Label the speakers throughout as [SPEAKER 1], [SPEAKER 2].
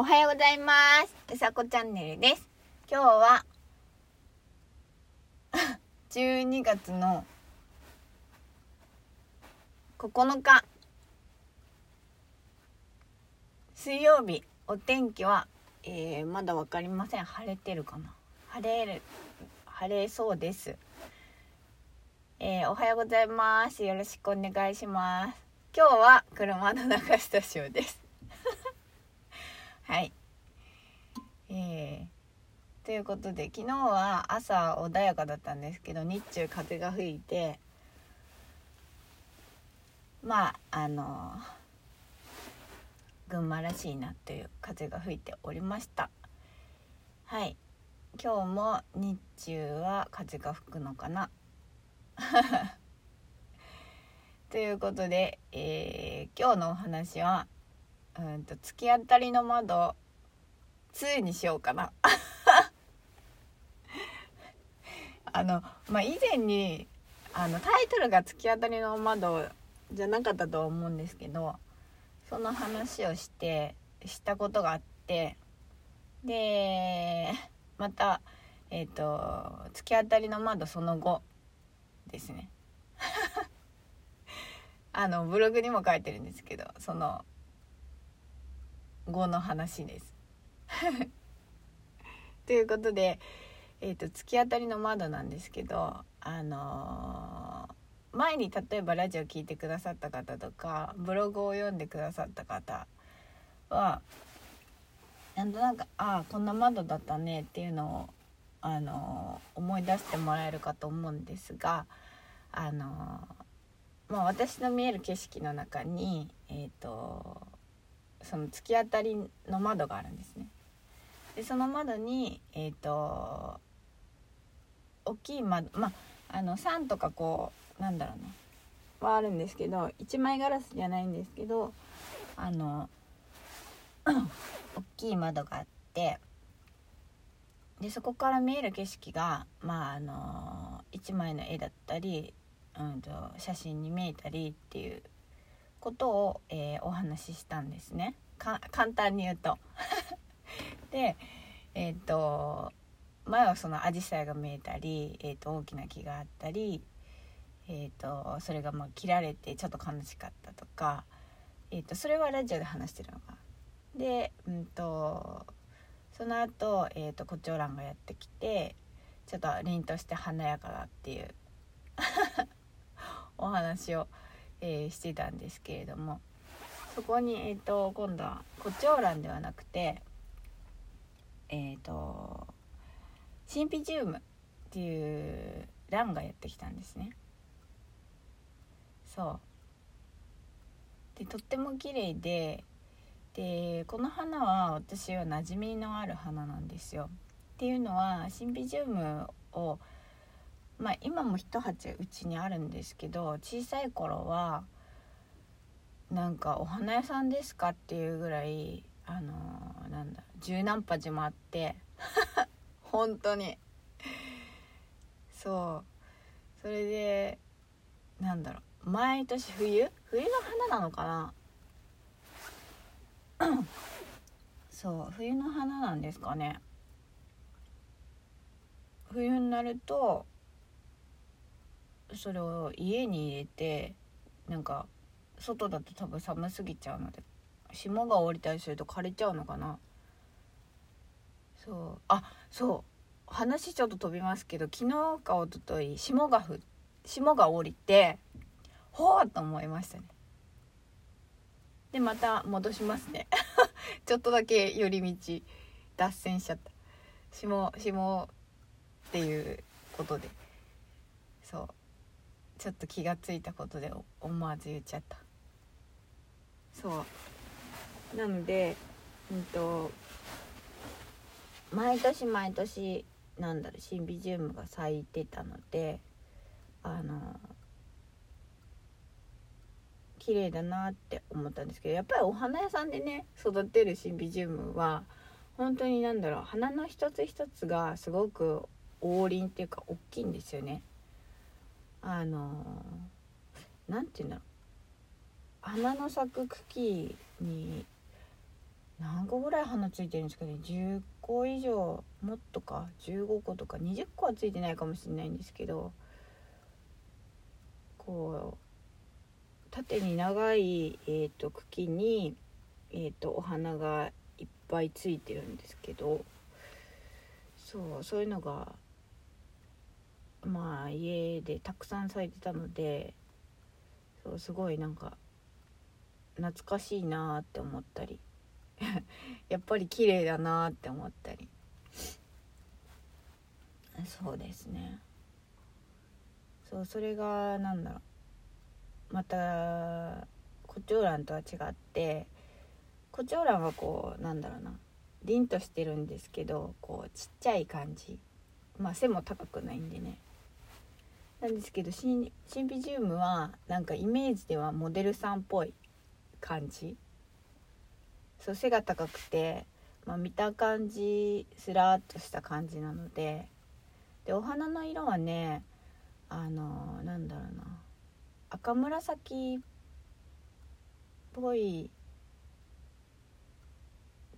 [SPEAKER 1] おはようございます。うさこチャンネルです。今日は 12月の9日。水曜日。お天気は、えー、まだ分かりません。晴れてるかな？晴れる晴れそうです、えー、おはようございます。よろしくお願いします。今日は車の中スタジオです。はい。えー、ということで昨日は朝穏やかだったんですけど日中風が吹いてまああの群馬らしいなという風が吹いておりました。はい。今日も日中は風が吹くのかな。ということで、えー、今日のお話はうんと突き当たりの窓2にしようかな。あのまあ以前にあのタイトルが「突き当たりの窓」じゃなかったと思うんですけどその話をしてしたことがあってでまたえっ、ー、と「突き当たりの窓その後」ですね。あのブログにも書いてるんですけどその後の話です。ということで、えーと、突き当たりの窓なんですけど、あのー、前に例えばラジオ聴いてくださった方とかブログを読んでくださった方はなんとなくああこんな窓だったねっていうのを、あのー、思い出してもらえるかと思うんですが、あのー、まあ、私の見える景色の中にえっ、とその突き当たりの窓があるんですね。でその窓にえっ、ー、と大きい窓まああの3とかこうなんだろうなはあるんですけど1枚ガラスじゃないんですけどあの 大きい窓があってでそこから見える景色がまああの1枚の絵だったり、うんと、写真に見えたりっていうことを、えー、お話ししたんですね。簡単に言うと。でえっ、と前はそのアジサイが見えたり、えー、と大きな木があったり、えー、とそれがもう切られてちょっと悲しかったとか、えー、とそれはラジオで話してるのかでうんとその後、えー、とコチョウランがやってきてちょっと凛として華やかだっていう お話をえー、してたんですけれどもそこに、えーと、今度はコチョウランではなくてえっ、ー、とシンピジウムっていうランがやってきたんですね。そうでとっても綺麗ででこの花は私は馴染みのある花なんですよ。っていうのはシンビジウムをまあ今も一鉢うちにあるんですけど小さい頃はなんかお花屋さんですかっていうぐらいあのー、なんだ十何鉢もあって 本当に。そう。それでなんだろう毎年冬？冬の花なのかな？そう冬の花なんですかね。冬になるとそれを家に入れてなんか外だと多分寒すぎちゃうので霜が降りたりすると枯れちゃうのかな。そう。あそう。話ちょっと飛びますけど昨日か一昨日霜がふ霜が降りてほーと思いましたね。でまた戻しますね。ちょっとだけ寄り道脱線しちゃった。霜霜っていうことで。そう。ちょっと気が付いたことで思わず言っちゃったそうなのでうんと毎年毎年なんだろうシンビジウムが咲いてたのであの綺麗だなって思ったんですけどやっぱりお花屋さんでね育てるシンビジウムは本当に何だろう花の一つ一つがすごく王林っていうか大きいんですよね。あの何て言うんだろう花の咲く茎に何個ぐらい花ついてるんですかね。10個以上もっとか15個とか20個はついてないかもしれないんですけどこう縦に長い、えーと、茎に、えーと、お花がいっぱいついてるんですけどそうそういうのがまあ家でたくさん咲いてたのでそうすごいなんか懐かしいなって思ったり やっぱり綺麗だなって思ったり。そうですね。そうそれが何だろう。またコチョウランとは違ってコチョウランはこうなんだろうな。凛としてるんですけどこうちっちゃい感じ。まあ背も高くないんでね。なんですけどシンシンビジウムはなんかイメージではモデルさんっぽい感じ。そう背が高くて、まあ、見た感じスラーっとした感じなので。でお花の色はねあのなんだろうな。赤紫っぽい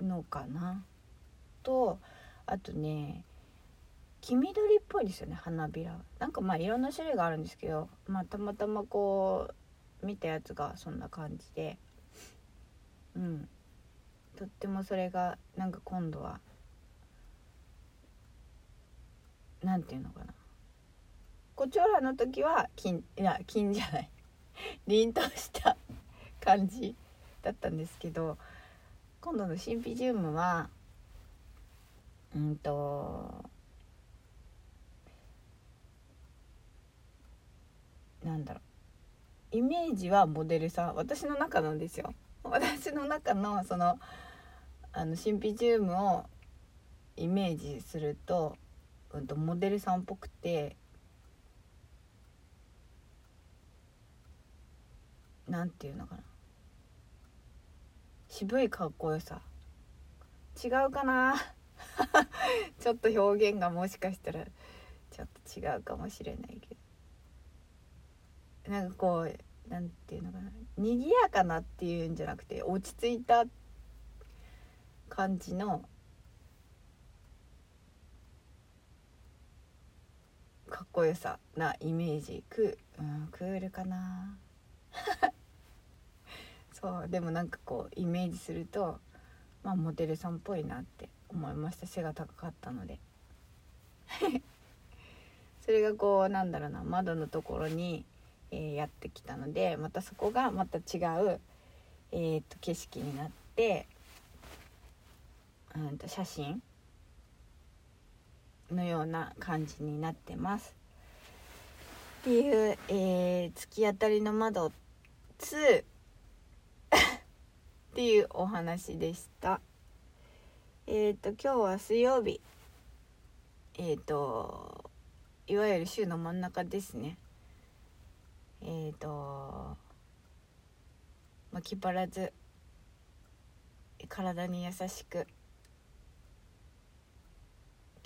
[SPEAKER 1] のかな。とあとね黄緑っぽいですよね花びら。なんかまあいろんな種類があるんですけど、まあ、たまたまこう見たやつがそんな感じで。うん。とってもそれがなんか今度は何て言うのかな。コチョウラの時は金いや金じゃない。凛とした感じだったんですけど今度のシンピジウムはうんとなんだろう。イメージはモデルさん私の中なんですよ。私の中のそのあのシンピジウムをイメージすると,、うんと、モデルさんっぽくてなんていうのかな。渋いかっこよさ。違うかな。ちょっと表現がもしかしたらちょっと違うかもしれないけど。なんかこうなんていうのかな賑やかなっていうんじゃなくて落ち着いた感じのかっこよさなイメージク,、うん、クールかな。そうでもなんかこうイメージするとまあモデルさんっぽいなって思いました。背が高かったので。それがこうなんだろうな窓のところにえ、やってきたのでまたそこがまた違う、えーと、景色になって、うんと、写真のような感じになってます。っていう、えー、突き当たりの窓2っていうお話でした。えっ、ー、と今日は水曜日えっ、ー、といわゆる週の真ん中ですね。えっ、ー、とまあ、気張らず体に優しく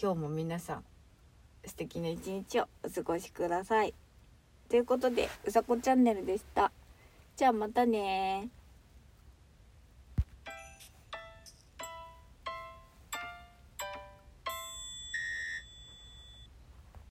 [SPEAKER 1] 今日も皆さん素敵な一日をお過ごしください。ということでうさこチャンネルでした。じゃあまたね